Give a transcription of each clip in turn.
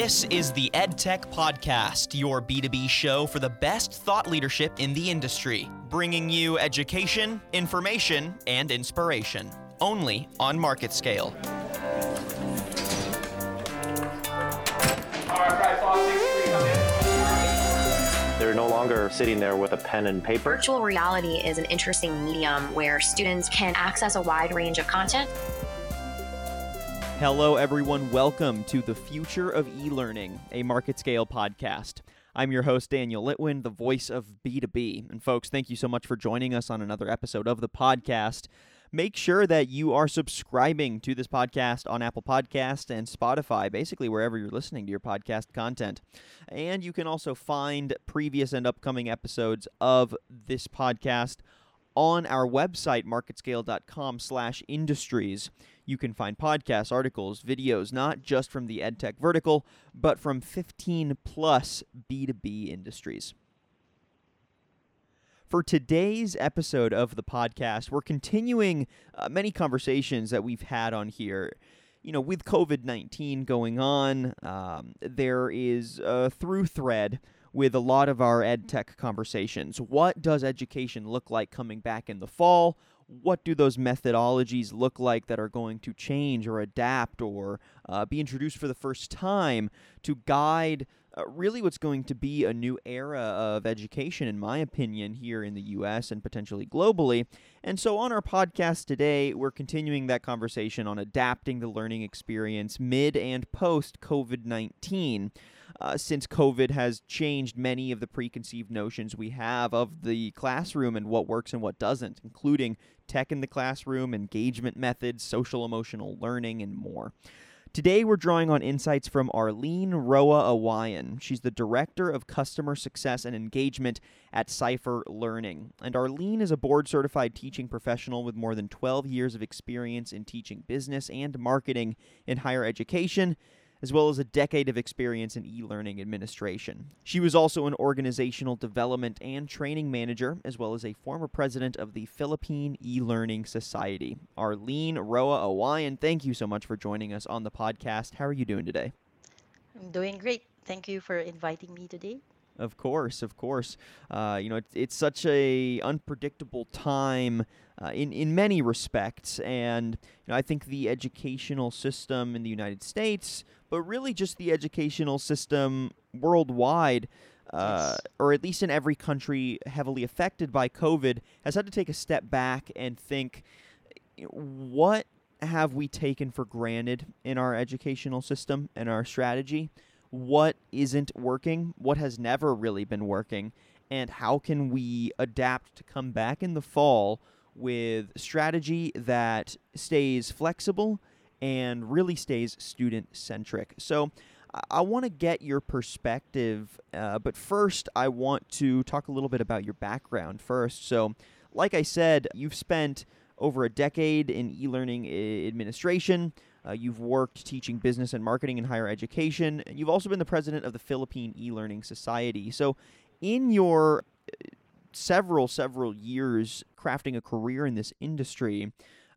This is the EdTech Podcast, your B2B show for the best thought leadership in the industry, bringing you education, information, and inspiration, only on MarketScale. They're no longer sitting there with a pen and paper. Virtual reality is an interesting medium where students can access a wide range of content. Hello, everyone. Welcome to the Future of E-Learning, a MarketScale podcast. I'm your host, Daniel Litwin, the voice of B2B. And folks, thank you so much for joining us on another episode of the podcast. Make sure that you are subscribing to this podcast on Apple Podcast and Spotify, basically wherever you're listening to your podcast content. And you can also find previous and upcoming episodes of this podcast on our website, marketscale.com slash industries. You can find podcasts, articles, videos, not just from the EdTech vertical, but from 15 plus B2B industries. For today's episode of the podcast, we're continuing uh, many conversations that we've had on here. You know, with COVID 19 going on, um, there is a through thread with a lot of our ed tech conversations. What does education look like coming back in the fall? What do those methodologies look like that are going to change or adapt or uh, be introduced for the first time to guide uh, really what's going to be a new era of education, in my opinion, here in the US and potentially globally. And so, on our podcast today, we're continuing that conversation on adapting the learning experience mid and post COVID 19. Uh, since COVID has changed many of the preconceived notions we have of the classroom and what works and what doesn't, including tech in the classroom, engagement methods, social emotional learning, and more. Today, we're drawing on insights from Arlynne Roa Awayan. She's the Director of Customer Success and Engagement at CYPHER Learning. And Arlynne is a board certified teaching professional with more than 12 years of experience in teaching business and marketing in higher education as well as a decade of experience in e learning administration. She was also an organizational development and training manager, as well as a former president of the Philippine E Learning Society. Arlynne Roa Awayan, thank you so much for joining us on the podcast. How are you doing today? I'm doing great. Thank you for inviting me today. Of course, of course. Uh, you know, it's, it's such a unpredictable time uh, in in many respects, and you know, I think the educational system in the United States, but really just the educational system worldwide, uh, Yes. or at least in every country heavily affected by COVID, has had to take a step back and think, what have we taken for granted in our educational system and our strategy? What isn't working? What has never really been working? And how can we adapt to come back in the fall with strategy that stays flexible and really stays student centric? So, I- want to get your perspective, uh, but first, I want to talk a little bit about your background first. So, like I said, you've spent over a decade in e learning administration. Uh, you've worked teaching business and marketing in higher education. You've also been the president of the Philippine E Learning Society. So, in your uh, several, several years crafting a career in this industry,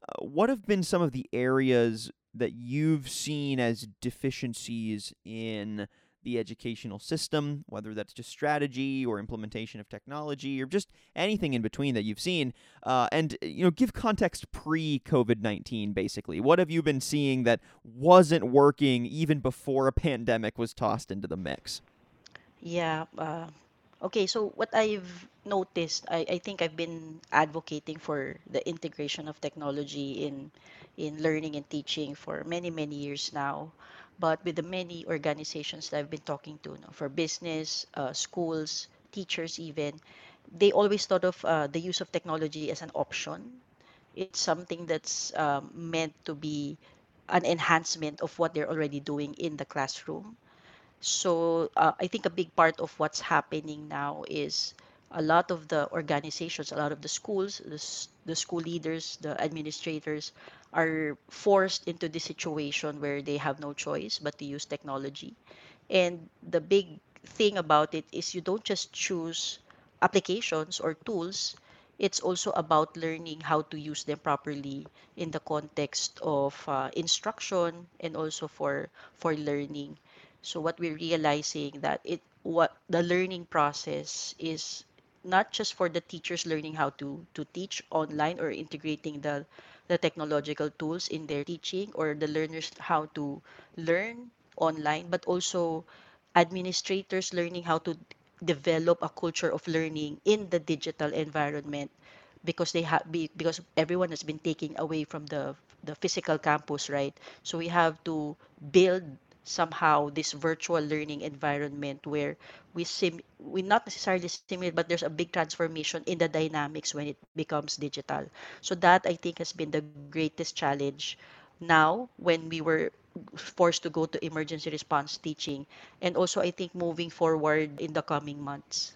uh, what have been some of the areas that you've seen as deficiencies in the educational system, whether that's just strategy or implementation of technology or just anything in between that you've seen? Uh, and, you know, give context pre COVID 19, basically. What have you been seeing that wasn't working even before a pandemic was tossed into the mix? Yeah. Uh, okay. So what I've noticed, I, I think I've been advocating for the integration of technology in in learning and teaching for many many years now. But with the many organizations that I've been talking to, for business, uh, schools, teachers, even, they always thought of uh, the use of technology as an option. It's something that's um, meant to be an enhancement of what they're already doing in the classroom So uh, I think a big part of what's happening now is a lot of the organizations, a lot of the schools, the, the school leaders, the administrators are forced into the situation where they have no choice but to use technology. And the big thing about it is you don't just choose applications or tools, it's also about learning how to use them properly in the context of uh, instruction and also for for learning So what we're realizing that it what the learning process is not just for the teachers learning how to to teach online or integrating the the technological tools in their teaching or the learners how to learn online but also administrators learning how to develop a culture of learning in the digital environment because they have be, because everyone has been taken away from the the physical campus right? So we have to build somehow this virtual learning environment where we sim we not necessarily simulate but there's a big transformation in the dynamics when it becomes digital. So that i think has been the greatest challenge now when we were forced to go to emergency response teaching and also i think moving forward in the coming months.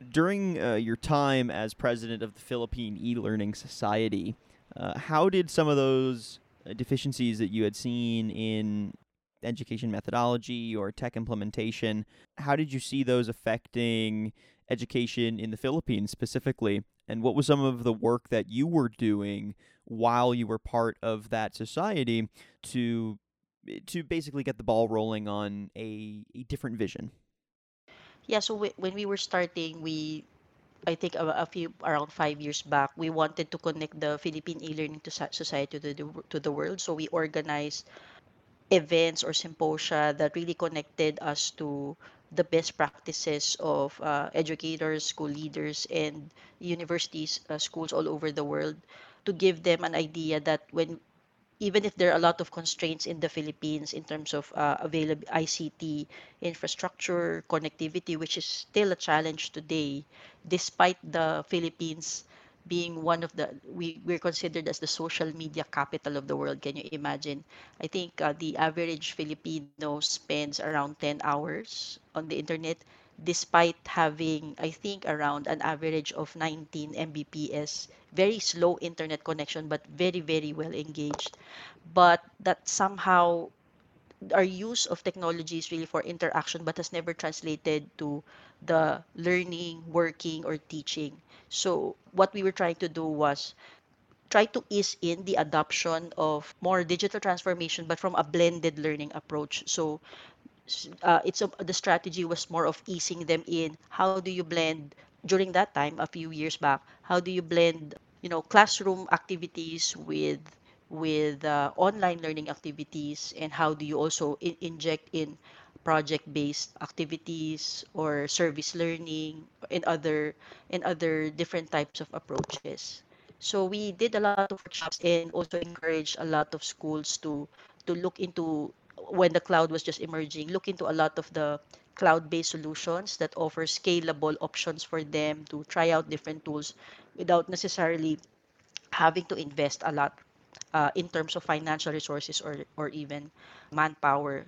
During uh, your time as president of the Philippine e-learning society, uh, how did some of those deficiencies that you had seen in education methodology or tech implementation, how did you see those affecting education in the Philippines specifically? And what was some of the work that you were doing while you were part of that society to to basically get the ball rolling on a, a different vision? yeah so when we were starting we I think a, a few around five years back, we wanted to connect the Philippine e-learning to society to the to the world. So we organized events or symposia that really connected us to the best practices of uh, educators, school leaders, and universities, uh, schools all over the world to give them an idea that when even if there are a lot of constraints in the Philippines in terms of uh, available ICT infrastructure, connectivity, which is still a challenge today, despite the Philippines being one of the we we're considered as the social media capital of the world. Can you imagine? I think uh, the average Filipino spends around 10 hours on the internet despite having I think around an average of 19 Mbps, very slow internet connection but very very well engaged. But that somehow our use of technology is really for interaction but has never translated to the learning, working, or teaching. So, what we were trying to do was try to ease in the adoption of more digital transformation, but from a blended learning approach. So, uh, it's a, the strategy was more of easing them in. How do you blend during that time, a few years back? How do you blend, you know, classroom activities with with uh, online learning activities, and how do you also in- inject in project-based activities or service learning and other and other different types of approaches. So we did a lot of workshops and also encouraged a lot of schools to to look into when the cloud was just emerging, look into a lot of the cloud-based solutions that offer scalable options for them to try out different tools without necessarily having to invest a lot uh, in terms of financial resources or or even manpower.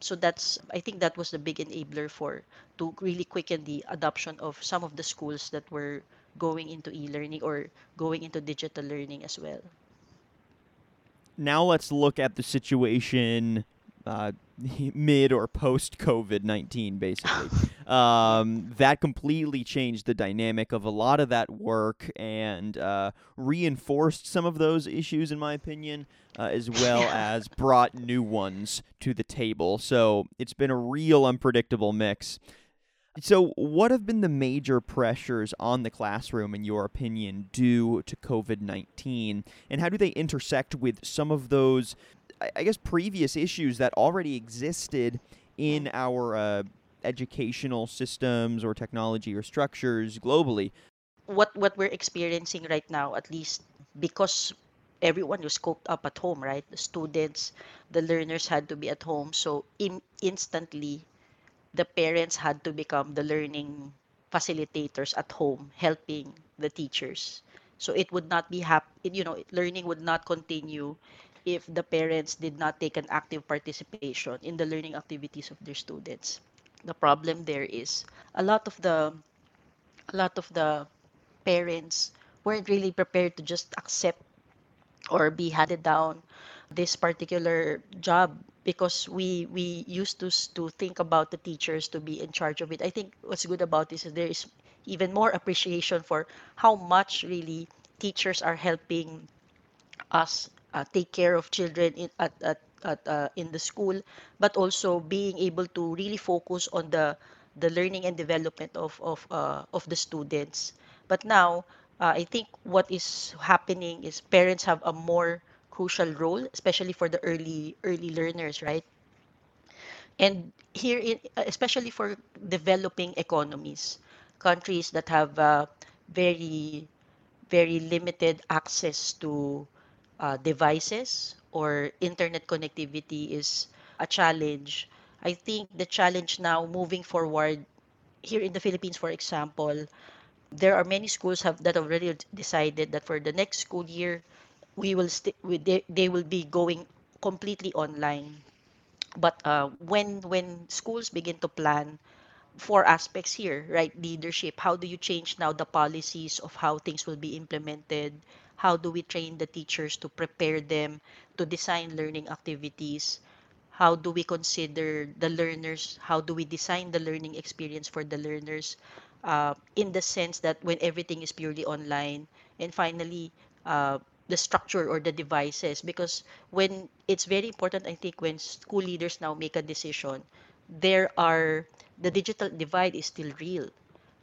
So that's I think that was the big enabler for to really quicken the adoption of some of the schools that were going into e-learning or going into digital learning as well. now let's look at the situation uh, mid or post COVID 19, basically. um, that completely changed the dynamic of a lot of that work and uh, reinforced some of those issues, in my opinion, uh, as well as brought new ones to the table. So it's been a real unpredictable mix. So, what have been the major pressures on the classroom, in your opinion, due to COVID 19? And how do they intersect with some of those, I guess, previous issues that already existed in our uh, educational systems or technology or structures globally? what what we're experiencing right now, at least because everyone was cooped up at home, right? The students, the learners had to be at home, so in, instantly the parents had to become the learning facilitators at home, helping the teachers. So it would not be hap- you know, learning would not continue if the parents did not take an active participation in the learning activities of their students. The problem there is a lot of the a lot of the parents weren't really prepared to just accept or be handed down this particular job because we we used to to think about the teachers to be in charge of it. I think what's good about this is there is even more appreciation for how much really teachers are helping us uh, take care of children in, at, at at uh, in the school, but also being able to really focus on the the learning and development of of uh, of the students. But now, uh, I think what is happening is parents have a more crucial role, especially for the early early learners, right? And here, in, especially for developing economies, countries that have uh, very very limited access to uh, devices or internet connectivity is a challenge. I think the challenge now moving forward here in the Philippines, for example, there are many schools have that already decided that for the next school year, we will st- we, they, they will be going completely online. But uh, when when schools begin to plan four aspects here, right? Leadership. How do you change now the policies of how things will be implemented? How do we train the teachers to prepare them to design learning activities? How do we consider the learners? How do we design the learning experience for the learners? Uh, in the sense that when everything is purely online, and finally, uh, the structure or the devices because when it's very important i think when school leaders now make a decision there are the digital divide is still real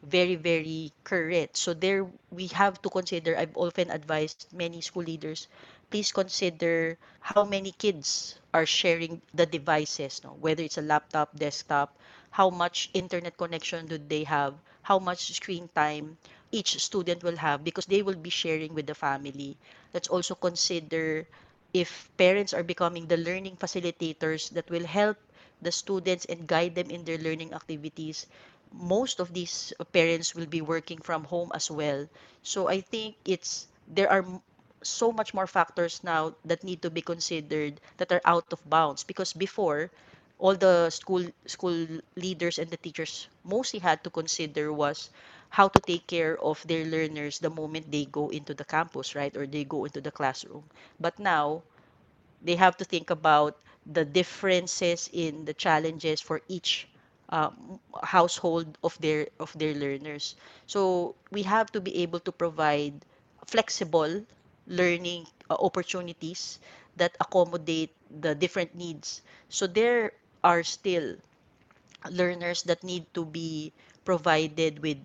very very current so there we have to consider i've often advised many school leaders please consider how many kids are sharing the devices no? Whether it's a laptop desktop how much internet connection do they have how much screen time each student will have because they will be sharing with the family. Let's also consider if parents are becoming the learning facilitators that will help the students and guide them in their learning activities most of these parents will be working from home as well. So i think it's there are so much more factors now that need to be considered that are out of bounds. Because before all the school school leaders and the teachers mostly had to consider was how to take care of their learners the moment they go into the campus right or they go into the classroom. But now they have to think about the differences in the challenges for each um, household of their of their learners. So we have to be able to provide flexible learning uh, opportunities that accommodate the different needs. So there are still learners that need to be provided with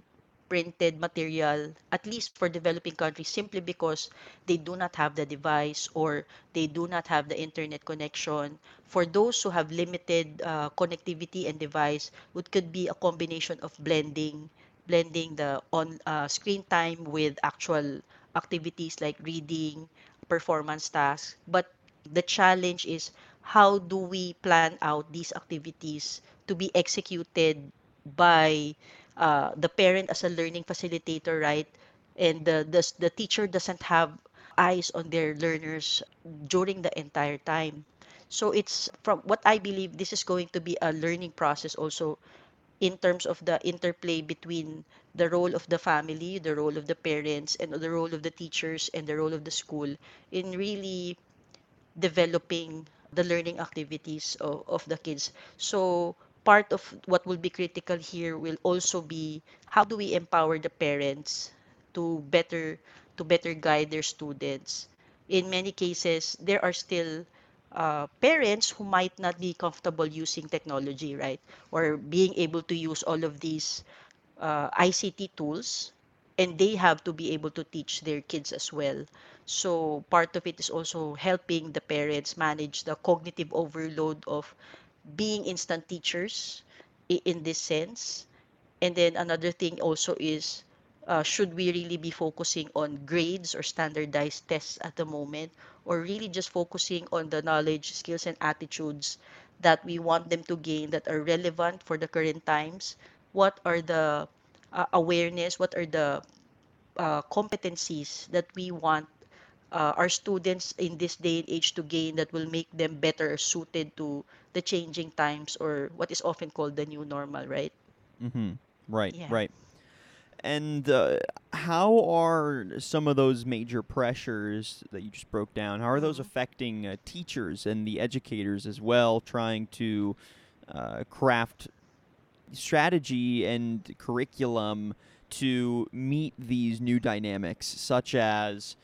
printed material, at least for developing countries, simply because they do not have the device or they do not have the internet connection. For those who have limited uh, connectivity and device, it could be a combination of blending, blending the on uh, screen time with actual activities like reading, performance tasks. But the challenge is how do we plan out these activities to be executed by uh, the parent as a learning facilitator, right? And the, the, the teacher doesn't have eyes on their learners during the entire time. So it's from what I believe, this is going to be a learning process also in terms of the interplay between the role of the family, the role of the parents, and the role of the teachers and the role of the school in really developing the learning activities of, of the kids. So part of what will be critical here will also be how do we empower the parents to better to better guide their students. In many cases there are still uh, parents who might not be comfortable using technology right? Or being able to use all of these uh, ict tools and they have to be able to teach their kids as well. So part of it is also helping the parents manage the cognitive overload of being instant teachers in this sense. And then another thing also is uh, should we really be focusing on grades or standardized tests at the moment, or really just focusing on the knowledge, skills, and attitudes that we want them to gain that are relevant for the current times? What are the uh, awareness? What are the uh, competencies that we want uh, our students in this day and age to gain that will make them better suited to the changing times or what is often called the new normal, right? Mm-hmm. Right, Yeah. right. And uh, how are some of those major pressures that you just broke down? How are those Mhm. affecting uh, teachers and the educators as well, trying to uh, craft strategy and curriculum to meet these new dynamics, such as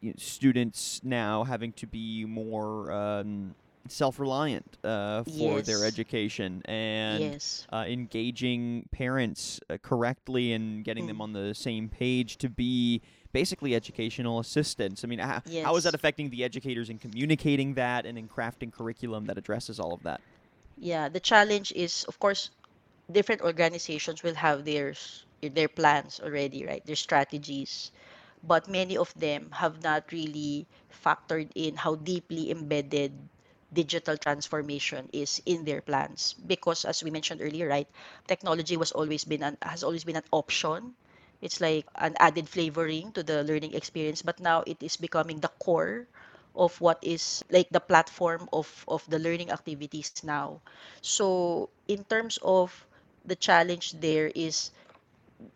you know, students now having to be more um, self-reliant uh, for their education and yes. uh, engaging parents uh, correctly and getting them Mm. on the same page to be basically educational assistants. I mean, how, how is that affecting the educators in communicating that and in crafting curriculum that addresses all of that? Yeah, the challenge is, of course, different organizations will have their their plans already, right? Their strategies, but many of them have not really factored in how deeply embedded digital transformation is in their plans. Because as we mentioned earlier right technology was always been an has always been an option. It's like an added flavoring to the learning experience but now it is becoming the core of what is like the platform of of the learning activities now. So in terms of the challenge there is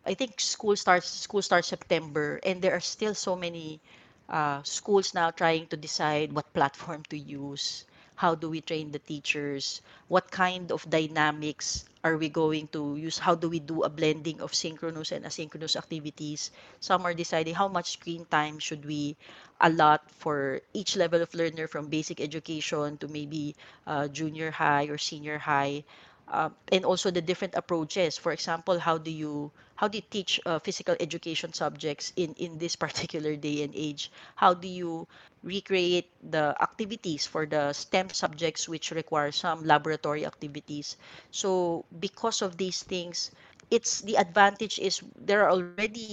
I think school starts school starts September and there are still so many uh, schools now trying to decide what platform to use. How do we train the teachers? What kind of dynamics are we going to use? How do we do a blending of synchronous and asynchronous activities? Some are deciding how much screen time should we allot for each level of learner from basic education to maybe uh, junior high or senior high uh, and also the different approaches. For example, how do you how do you teach uh, physical education subjects in in this particular day and age? How do you recreate the activities for the STEM subjects which require some laboratory activities? So because of these things, it's the advantage is there are already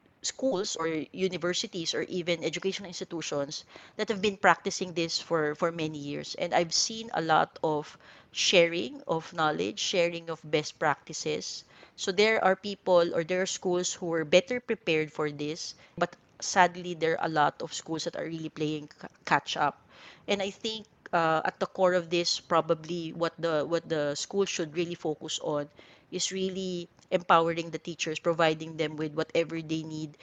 schools or universities or even educational institutions that have been practicing this for for many years and i've seen a lot of sharing of knowledge sharing of best practices. So there are people or there are schools who are better prepared for this but sadly there are a lot of schools that are really playing catch up. And i think uh, at the core of this probably what the what the school should really focus on is really empowering the teachers, providing them with whatever they need,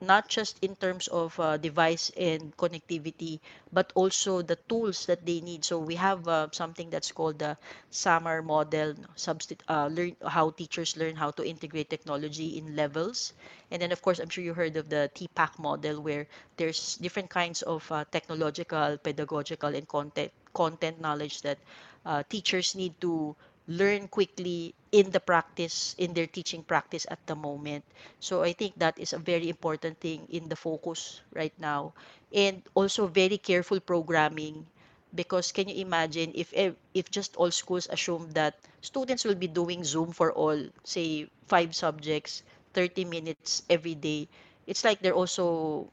not just in terms of uh, device and connectivity, but also the tools that they need. So we have uh, something that's called the SAMR model, no, substi- uh, learn how teachers learn how to integrate technology in levels. And then, of course, I'm sure you heard of the TPACK model, where there's different kinds of uh, technological, pedagogical, and content content knowledge that uh, teachers need to learn quickly in the practice in their teaching practice at the moment. So i think that is a very important thing in the focus right now. And also very careful programming because can you imagine if ev- if just all schools assume that students will be doing zoom for all say five subjects 30 minutes every day? It's like they're also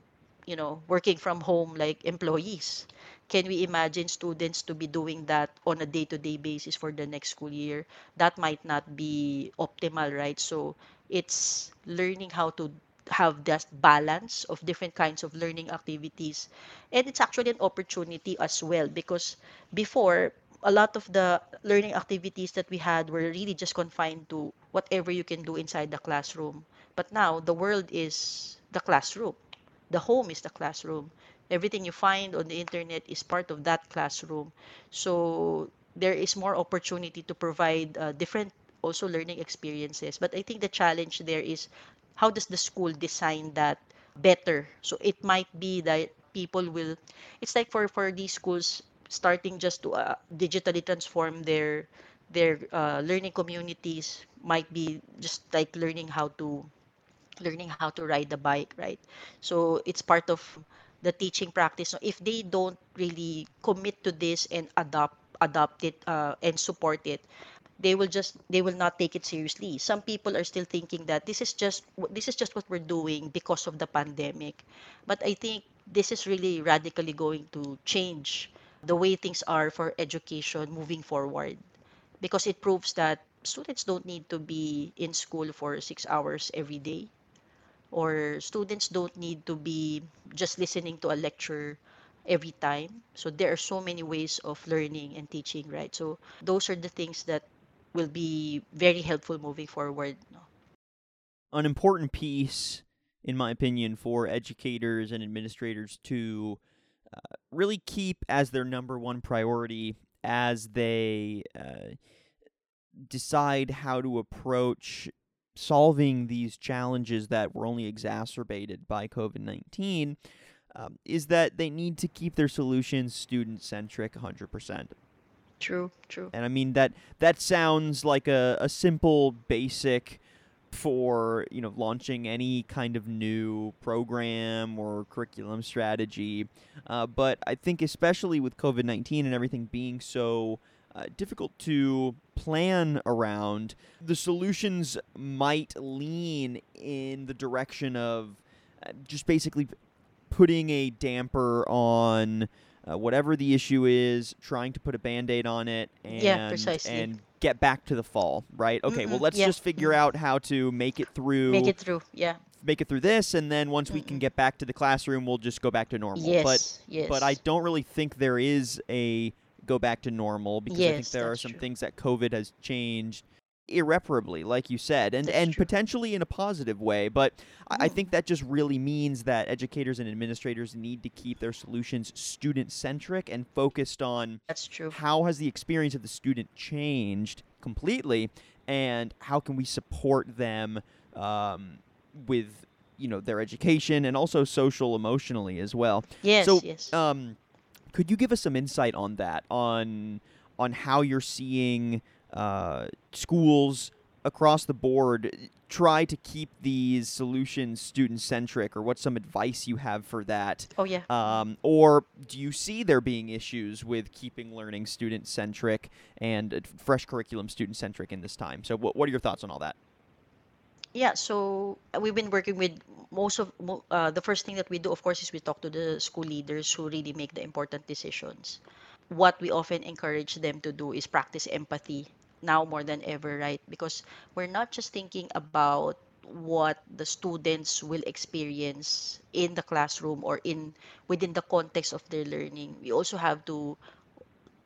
you know working from home like employees can we imagine students to be doing that on a day-to-day basis for the next school year? That might not be optimal right? So it's learning how to have that balance of different kinds of learning activities. And it's actually an opportunity as well because before a lot of the learning activities that we had were really just confined to whatever you can do inside the classroom. But now the world is the classroom. The home is the classroom everything you find on the internet is part of that classroom. So there is more opportunity to provide uh, different also learning experiences. But i think the challenge there is how does the school design that better? So it might be that people will it's like for for these schools starting just to uh, digitally transform their their uh, learning communities might be just like learning how to learning how to ride the bike, right? So it's part of the teaching practice. So if they don't really commit to this and adopt adopt it uh, and support it, they will just they will not take it seriously. Some people are still thinking that this is just this is just what we're doing because of the pandemic. But I think this is really radically going to change the way things are for education moving forward because it proves that students don't need to be in school for six hours every day or students don't need to be just listening to a lecture every time. So there are so many ways of learning and teaching, right? So those are the things that will be very helpful moving forward. An important piece, in my opinion, for educators and administrators to uh, really keep as their number one priority as they uh, decide how to approach solving these challenges that were only exacerbated by COVID 19 um, is that they need to keep their solutions student centric 100%. True, true. And I mean that that sounds like a, a simple basic for you know launching any kind of new program or curriculum strategy, uh, but I think especially with COVID nineteen and everything being so uh, difficult to plan around, the solutions might lean in the direction of uh, just basically putting a damper on uh, whatever the issue is, trying to put a band aid on it and, Yeah, and get back to the fall, right? Okay, well, Mm-mm, let's yeah, just figure out how to make it through Make it through. Yeah. make it through this and then once we can get back to the classroom we'll just go back to normal Yes. but yes. but i don't really think there is a go back to normal because i think there are some true. things that covid has changed irreparably like you said and That's and true. potentially in a positive way but I, I Mm. think that just really means that educators and administrators need to keep their solutions student centric and focused on That's true. how has the experience of the student changed completely and how can we support them um, with you know their education and also social emotionally as well Yes, so yes. um, could you give us some insight on that on on how you're seeing uh, schools across the board try to keep these solutions student centric or what's some advice you have for that oh yeah. um, or do you see there being issues with keeping learning student centric and uh, fresh curriculum student centric in this time? So, what, what are your thoughts on all that? Yeah, so uh, we've been working with most of uh, the first thing that we do, of course, is we talk to the school leaders who really make the important decisions. What we often encourage them to do is practice empathy now more than ever, right? Because we're not just thinking about what the students will experience in the classroom or in within the context of their learning. We also have to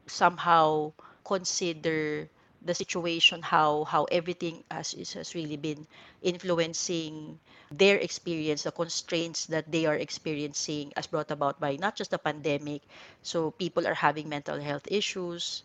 somehow consider the situation how how everything has has really been influencing their experience the constraints that they are experiencing as brought about by not just the pandemic. So people are having mental health issues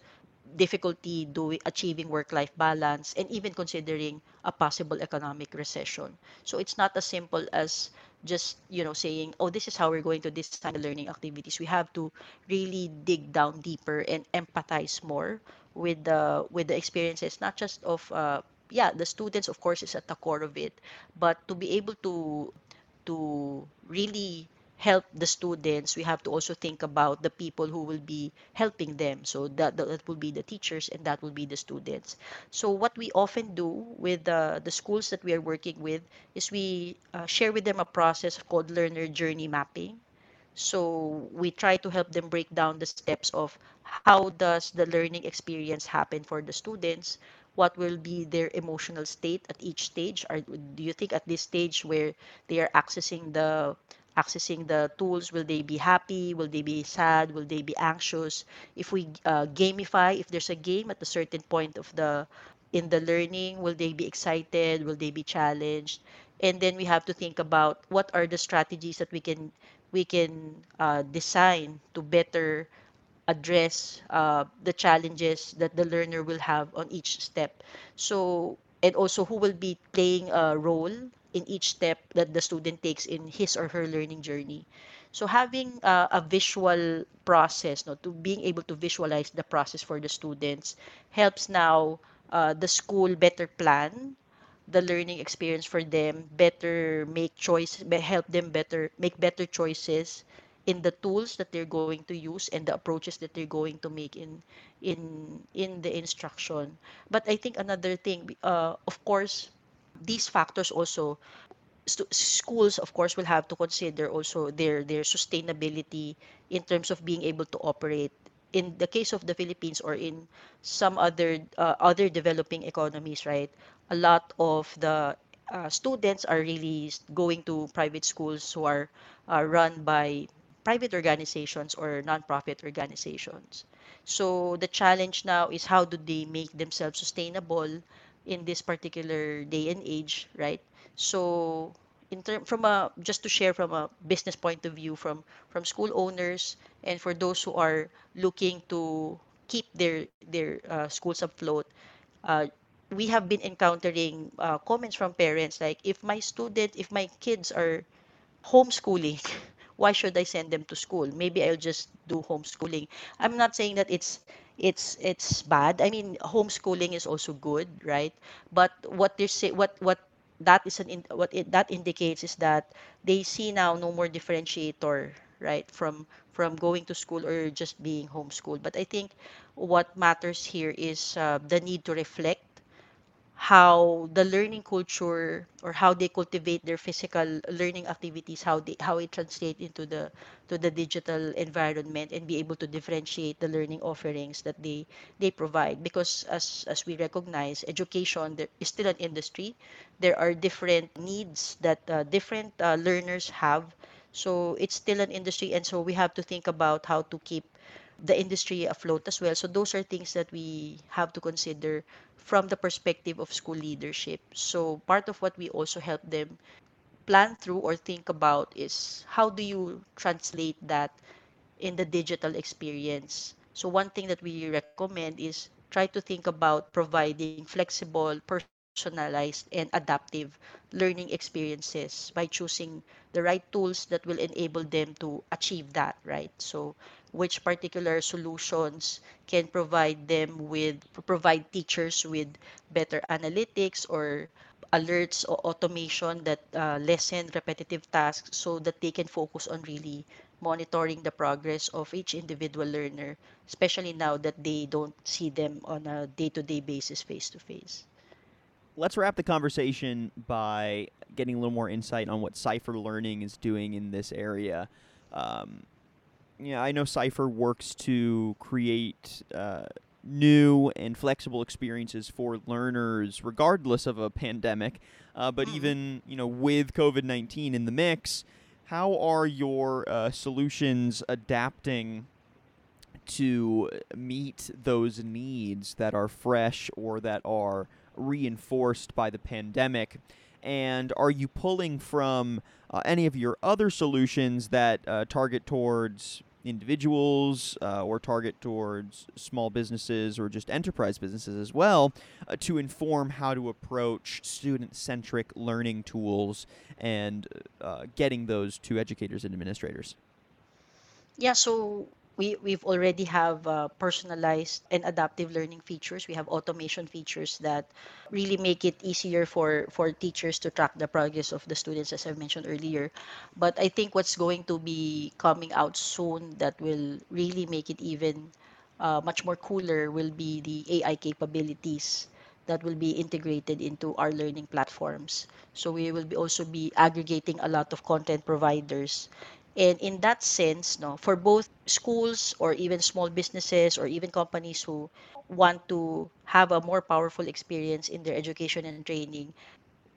difficulty doing achieving work life balance and even considering a possible economic recession. So it's not as simple as just you know saying oh this is how we're going to design the learning activities. We have to really dig down deeper and empathize more with the with the experiences not just of uh, yeah the students of course is at the core of it but to be able to to really help the students we have to also think about the people who will be helping them. So that that will be the teachers and that will be the students. So what we often do with the, the schools that we are working with is we uh, share with them a process called learner journey mapping. So we try to help them break down the steps of how does the learning experience happen for the students? What will be their emotional state at each stage? Or do you think at this stage where they are accessing the accessing the tools will they be happy? Will they be sad? Will they be anxious? If we uh, gamify if there's a game at a certain point of the in the learning will they be excited? Will they be challenged? And then we have to think about what are the strategies that we can we can uh, design to better address uh, the challenges that the learner will have on each step. So and also who will be playing a role in each step that the student takes in his or her learning journey. So having uh, a visual process no, to being able to visualize the process for the students helps now uh, the school better plan the learning experience for them better make choice help them better make better choices in the tools that they're going to use and the approaches that they're going to make in in in the instruction. But i think another thing uh, of course these factors also schools of course will have to consider also their their sustainability in terms of being able to operate in the case of the Philippines or in some other uh, other developing economies right? A lot of the uh, students are really going to private schools who are uh, run by private organizations or nonprofit organizations. So the challenge now is how do they make themselves sustainable in this particular day and age right so in term from a just to share from a business point of view from from school owners and for those who are looking to keep their their uh, schools afloat uh, we have been encountering uh, comments from parents like if my student if my kids are homeschooling why should I send them to school? Maybe I'll just do homeschooling. I'm not saying that it's it's it's bad. I mean, homeschooling is also good, right? But what they say, what what that is an in, what it that indicates is that they see now no more differentiator, right, from from going to school or just being homeschooled. But I think what matters here is uh, the need to reflect how the learning culture or how they cultivate their physical learning activities how they how it translate into the to the digital environment and be able to differentiate the learning offerings that they they provide. Because as as we recognize education there is still an industry. There are different needs that uh, different uh, learners have. So it's still an industry and so we have to think about how to keep the industry afloat as well. So those are things that we have to consider from the perspective of school leadership. So part of what we also help them plan through or think about is how do you translate that in the digital experience. So one thing that we recommend is try to think about providing flexible, personalized, and adaptive learning experiences by choosing the right tools that will enable them to achieve that, right? So which particular solutions can provide them with provide teachers with better analytics or alerts or automation that uh, lessen repetitive tasks so that they can focus on really monitoring the progress of each individual learner especially now that they don't see them on a day-to-day basis face to face let's wrap the conversation by getting a little more insight on what CYPHER Learning is doing in this area. Um, yeah, I know CYPHER works to create uh, new and flexible experiences for learners, regardless of a pandemic. Uh, but mm-hmm. even you know, with COVID nineteen in the mix, how are your uh, solutions adapting to meet those needs that are fresh or that are reinforced by the pandemic? And are you pulling from uh, any of your other solutions that uh, target towards individuals uh, or target towards small businesses or just enterprise businesses as well uh, to inform how to approach student centric learning tools and uh, getting those to educators and administrators? Yeah, so we we've already have uh, personalized and adaptive learning features. We have automation features that really make it easier for for teachers to track the progress of the students as i mentioned earlier. But i think what's going to be coming out soon that will really make it even uh, much more cooler will be the ai capabilities that will be integrated into our learning platforms. So we will be also be aggregating a lot of content providers and in that sense, no, for both schools or even small businesses or even companies who want to have a more powerful experience in their education and training,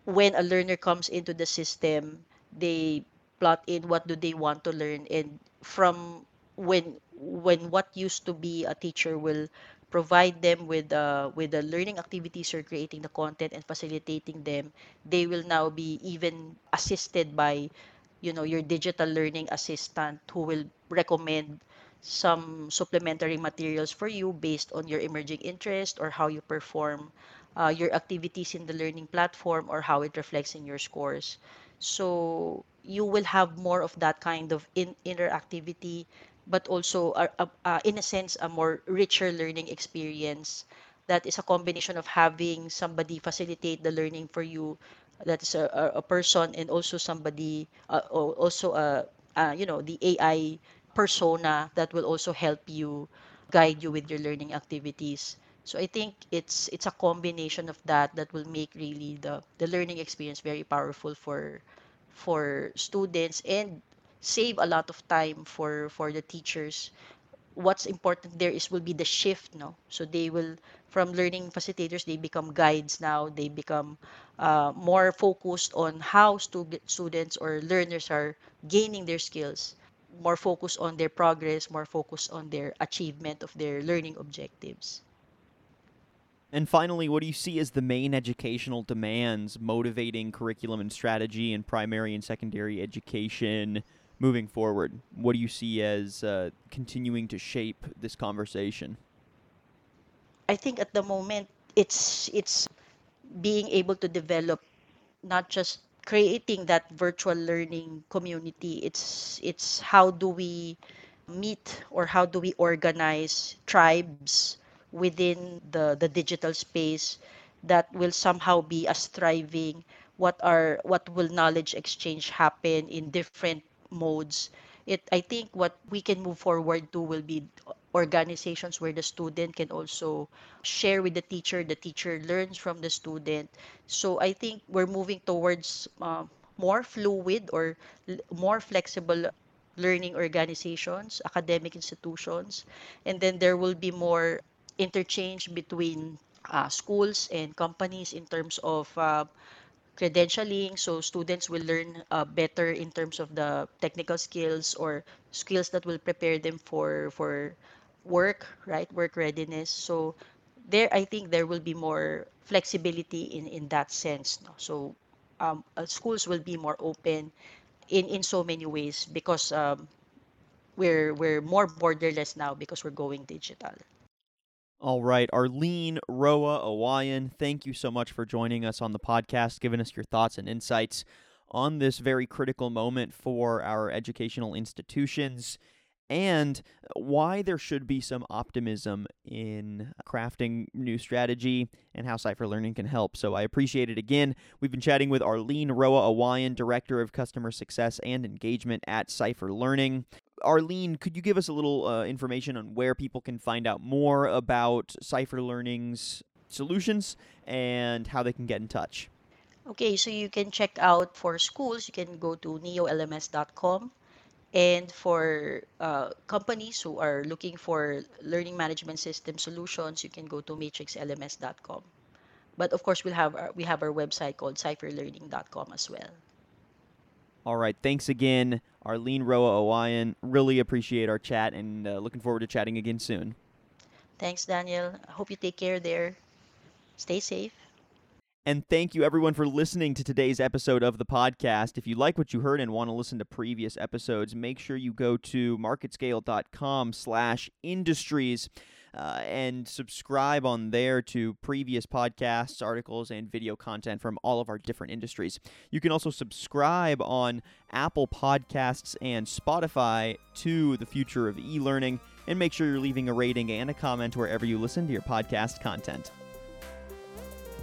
when a learner comes into the system, they plot in what do they want to learn. And from when when what used to be a teacher will provide them with uh, with the learning activities or creating the content and facilitating them they will now be even assisted by you know your digital learning assistant who will recommend some supplementary materials for you based on your emerging interest or how you perform uh, your activities in the learning platform or how it reflects in your scores. So you will have more of that kind of in interactivity but also a, a, a, in a sense a more richer learning experience that is a combination of having somebody facilitate the learning for you that is a, a, person and also somebody uh, also a uh, uh, you know the AI persona that will also help you guide you with your learning activities. So i think it's it's a combination of that that will make really the the learning experience very powerful for for students and save a lot of time for for the teachers what's important there is will be the shift no? So they will from learning facilitators they become guides now. They become uh, more focused on how stu- students or learners are gaining their skills more focused on their progress more focused on their achievement of their learning objectives. And finally, what do you see as the main educational demands motivating curriculum and strategy in primary and secondary education moving forward? What do you see as uh, continuing to shape this conversation? I think at the moment it's it's being able to develop not just creating that virtual learning community it's it's how do we meet or how do we organize tribes within the the digital space that will somehow be as thriving what are what will knowledge exchange happen in different modes it i think what we can move forward to will be organizations where the student can also share with the teacher the teacher learns from the student. So i think we're moving towards uh, more fluid or more flexible learning organizations academic institutions and then there will be more interchange between uh, schools and companies in terms of uh, credentialing so students will learn uh, better in terms of the technical skills or skills that will prepare them for for work right? Work readiness. So there i think there will be more flexibility in in that sense no? so um, uh, schools will be more open in in so many ways because um, we're we're more borderless now because we're going digital All right, Arlynne Roa Awayan, thank you so much for joining us on the podcast, giving us your thoughts and insights on this very critical moment for our educational institutions and why there should be some optimism in crafting new strategy and how Cypher Learning can help. So I appreciate it again. We've been chatting with Arlynne Roa Awayan, Director of Customer Success and Engagement at Cypher Learning. Arlynne, could you give us a little uh, information on where people can find out more about Cypher Learning's solutions and how they can get in touch? Okay, so you can check out for schools, you can go to neolms.com. And for uh, companies who are looking for learning management system solutions, you can go to matrixlms.com. But of course, we'll have our, we have our website called cypherlearning.com as well. All right, thanks again, Arlynne Roa Awayan. Really appreciate our chat and uh, looking forward to chatting again soon. Thanks, Daniel. I hope you take care there. Stay safe. And thank you everyone for listening to today's episode of the podcast. If you like what you heard and want to listen to previous episodes, make sure you go to marketscale.com slash industries uh, and subscribe on there to previous podcasts, articles, and video content from all of our different industries. You can also subscribe on Apple Podcasts and Spotify to the future of e-learning and make sure you're leaving a rating and a comment wherever you listen to your podcast content.